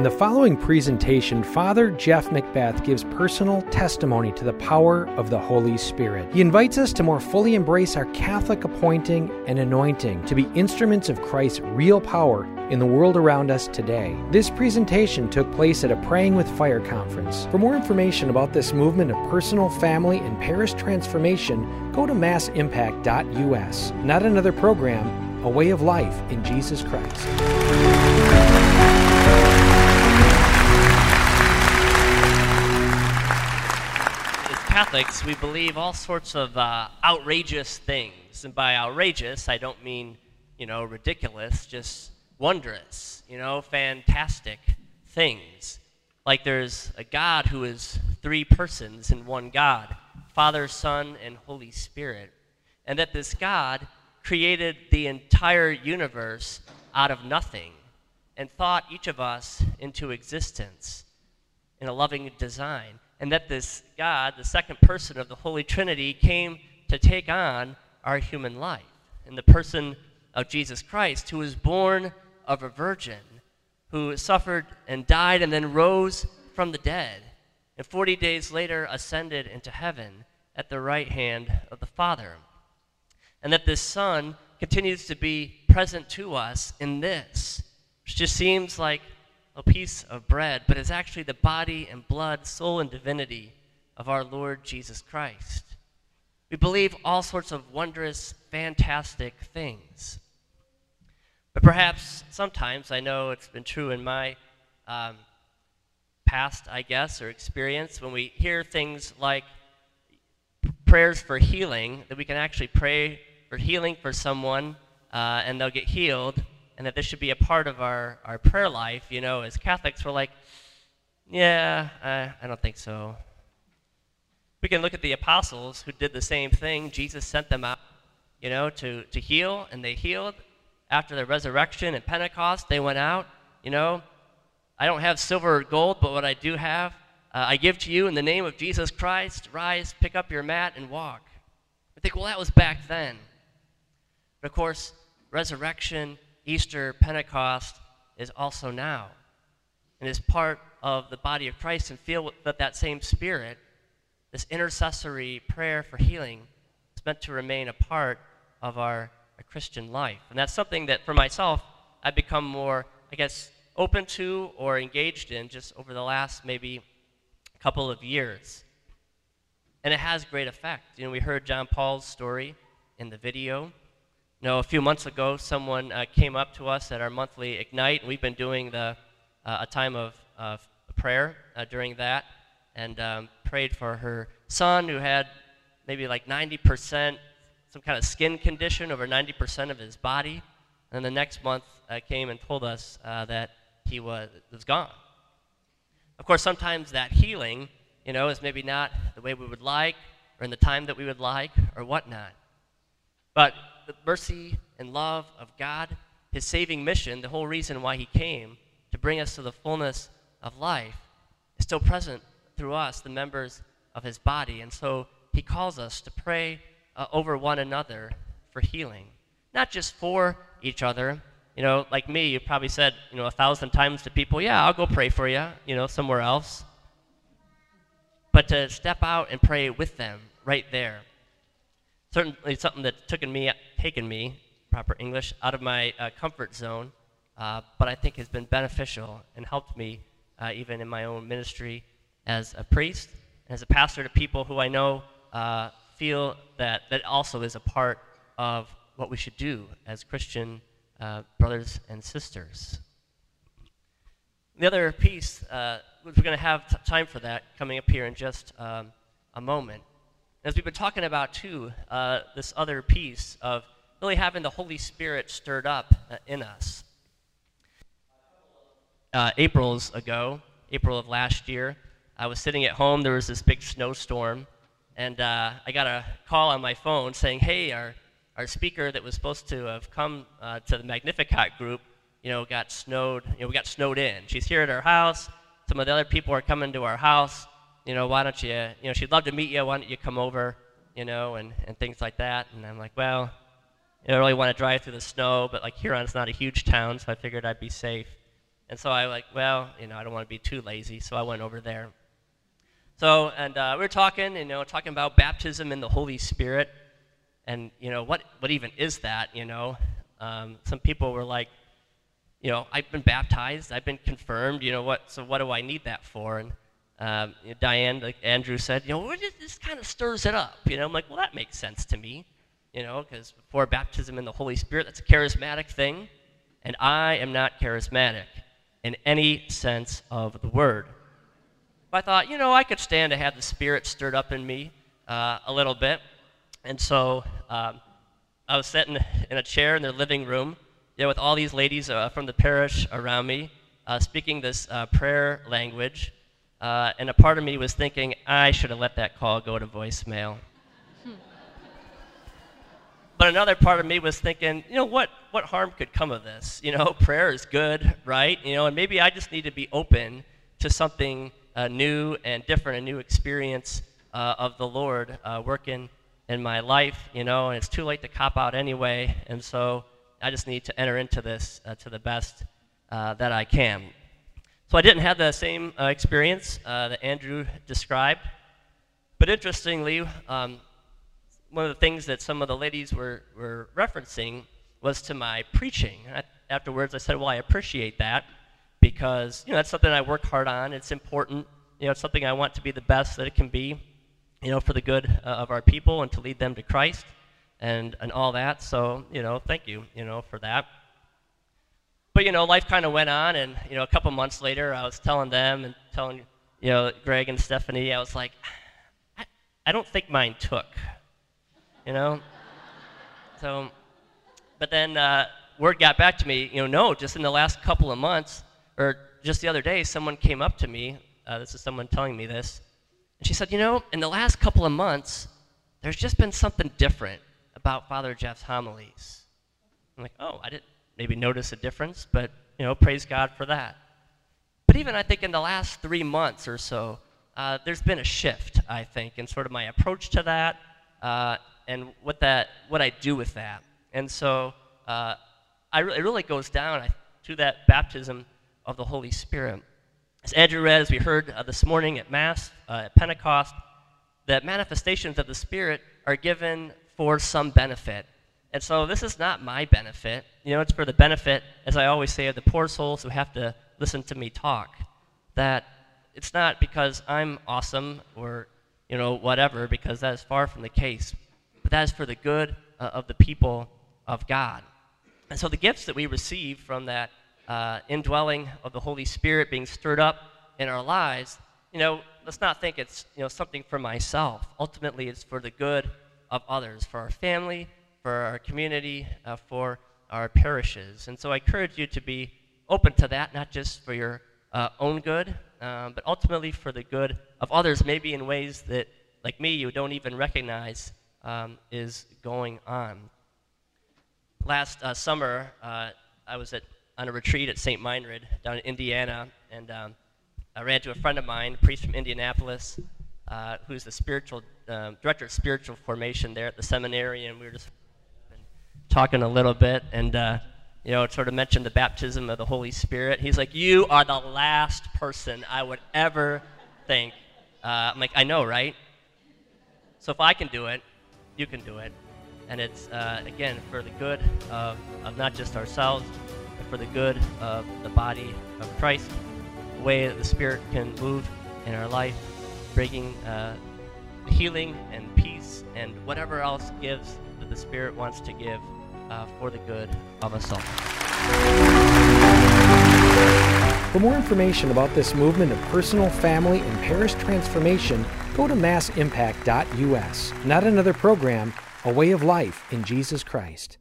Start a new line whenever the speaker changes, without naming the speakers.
In the following presentation, Father Jeff Macbeth gives personal testimony to the power of the Holy Spirit. He invites us to more fully embrace our Catholic appointing and anointing to be instruments of Christ's real power in the world around us today. This presentation took place at a Praying with Fire conference. For more information about this movement of personal, family, and parish transformation, go to massimpact.us. Not another program, a way of life in Jesus Christ.
Catholics, we believe all sorts of uh, outrageous things. And by outrageous, I don't mean, you know, ridiculous, just wondrous, you know, fantastic things. Like there's a God who is three persons in one God Father, Son, and Holy Spirit. And that this God created the entire universe out of nothing and thought each of us into existence in a loving design and that this God, the second person of the Holy Trinity, came to take on our human life in the person of Jesus Christ, who was born of a virgin, who suffered and died and then rose from the dead, and 40 days later ascended into heaven at the right hand of the Father. And that this Son continues to be present to us in this, which just seems like a piece of bread, but is actually the body and blood, soul and divinity of our Lord Jesus Christ. We believe all sorts of wondrous, fantastic things. But perhaps sometimes, I know it's been true in my um, past, I guess, or experience, when we hear things like prayers for healing, that we can actually pray for healing for someone uh, and they'll get healed, and that this should be a part of our, our prayer life, you know, as Catholics, we're like, yeah, uh, I don't think so. We can look at the apostles who did the same thing. Jesus sent them out, you know, to, to heal, and they healed. After the resurrection and Pentecost, they went out, you know. I don't have silver or gold, but what I do have, uh, I give to you in the name of Jesus Christ. Rise, pick up your mat, and walk. I think, well, that was back then. But of course, resurrection Easter, Pentecost is also now and is part of the body of Christ and feel that that same spirit, this intercessory prayer for healing, is meant to remain a part of our, Christian life. And that's something that for myself I've become more, I guess, open to or engaged in just over the last maybe couple of years. And it has great effect. You know, we heard John Paul's story in the video. You know, a few months ago, someone uh, came up to us at our monthly Ignite, and we've been doing the, uh, a time of, of prayer uh, during that, and um, prayed for her son who had maybe like 90%, some kind of skin condition, over 90% of his body. And the next month uh, came and told us uh, that he was, was gone. Of course, sometimes that healing, you know, is maybe not the way we would like, or in the time that we would like, or whatnot. But the mercy and love of God, his saving mission, the whole reason why he came to bring us to the fullness of life, is still present through us, the members of his body. And so he calls us to pray uh, over one another for healing, not just for each other. You know, like me, you probably said, you know, a thousand times to people, yeah, I'll go pray for you, you know, somewhere else. But to step out and pray with them right there certainly something that's took me, taken me, proper English, out of my uh, comfort zone, uh, but I think has been beneficial and helped me uh, even in my own ministry as a priest and as a pastor to people who I know uh, feel that that also is a part of what we should do as Christian uh, brothers and sisters. The other piece, uh, we're going to have time for that coming up here in just um, a moment. As we've been talking about, too, uh, this other piece of really having the Holy Spirit stirred up uh, in us. Uh, April's ago, April of last year, I was sitting at home. There was this big snowstorm, and uh, I got a call on my phone saying, "Hey, our our speaker that was supposed to have come uh, to the Magnificat group, you know, got snowed. You know, we got snowed in. She's here at our house. Some of the other people are coming to our house you know, why don't you, you know, she'd love to meet you. Why don't you come over, you know, and, and things like that. And I'm like, well, I don't really want to drive through the snow, but like Huron's not a huge town, so I figured I'd be safe And so I like, well, you know, I don't want to be too lazy, so I went over there. So, and uh, we were talking, you know, talking about baptism in the Holy Spirit, and you know, what what even is that? You know, um, some people were like, you know, I've been baptized, I've been confirmed. You know what? So what do I need that for? And um, you know, Diane, like Andrew said, you know, this kind of stirs it up. You know, I'm like, well, that makes sense to me. You know, because before baptism in the Holy Spirit, that's a charismatic thing, and I am not charismatic in any sense of the word. But I thought, you know, I could stand to have the Spirit stirred up in me uh, a little bit. And so um, I was sitting in a chair in their living room you know, with all these ladies uh, from the parish around me uh, speaking this uh, prayer language. Uh, and a part of me was thinking, I should have let that call go to voicemail. but another part of me was thinking, you know, what, what harm could come of this? You know, prayer is good, right? You know, and maybe I just need to be open to something uh, new and different, a new experience uh, of the Lord uh, working in my life, you know, and it's too late to cop out anyway, and so I just need to enter into this uh, to the best uh, that I can. So I didn't have the same uh, experience that Andrew described, but interestingly, um, one of the things that some of the ladies were, were referencing was to my preaching. afterwards, I said, well, I appreciate that because you know that's something I work hard on. It's important. You know, it's something I want to be the best that it can be. You know, for the good uh, of our people and to lead them to Christ, and and all that. So you know, thank you. You know, for that. But you know, life kind of went on, and you know, a couple months later, I was telling them and telling you know Greg and Stephanie, I was like, I, I don't think mine took. You know. So, but then uh, word got back to me. You know, no, just in the last couple of months or just the other day, someone came up to me. Uh, this is someone telling me this. And she said, You know, in the last couple of months, there's just been something different about Father Jeff's homilies. I'm like, Oh, I didn't maybe notice a difference, but, you know, praise God for that. But even I think in the last three months or so, uh, there's been a shift, I think, in sort of my approach to that uh, and what, that, what I do with that. And so uh, I re- it really goes down to that baptism of the Holy Spirit. As Andrew read, as we heard uh, this morning at Mass, uh, at Pentecost, that manifestations of the Spirit are given for some benefit. And so this is not my benefit. You know, it's for the benefit, as I always say, of the poor souls who have to listen to me talk. That it's not because I'm awesome or, you know, whatever, because that is far from the case. But that is for the good uh, of the people of God. And so the gifts that we receive from that uh, indwelling of the Holy Spirit being stirred up in our lives, you know, let's not think it's you know something for myself. Ultimately, it's for the good of others, for our family, for our community, uh, for our parishes. And so I encourage you to be open to that, not just for your uh, own good, um, but ultimately for the good of others, maybe in ways that, like me, you don't even recognize um, is going on. Last uh, summer, uh, I was at on a retreat at St. Meinrad down in Indiana, and um, I ran to a friend of mine, a priest from Indianapolis, uh, who's the spiritual um, director of spiritual formation there at the seminary, and we were just talking a little bit, and uh, you know, sort of mentioned the baptism of the Holy Spirit. He's like, "You are the last person I would ever think." Uh, I'm like, "I know, right?" So if I can do it, you can do it, and it's uh, again for the good of, of not just ourselves but for the good of the body of Christ, the way that the Spirit can move in our life, bringing uh, healing and peace and whatever else gives that the Spirit wants to give uh, for the good of us all.
For more information about this movement of personal, family, and parish transformation, go to massimpact.us. Not another program, a way of life in Jesus Christ.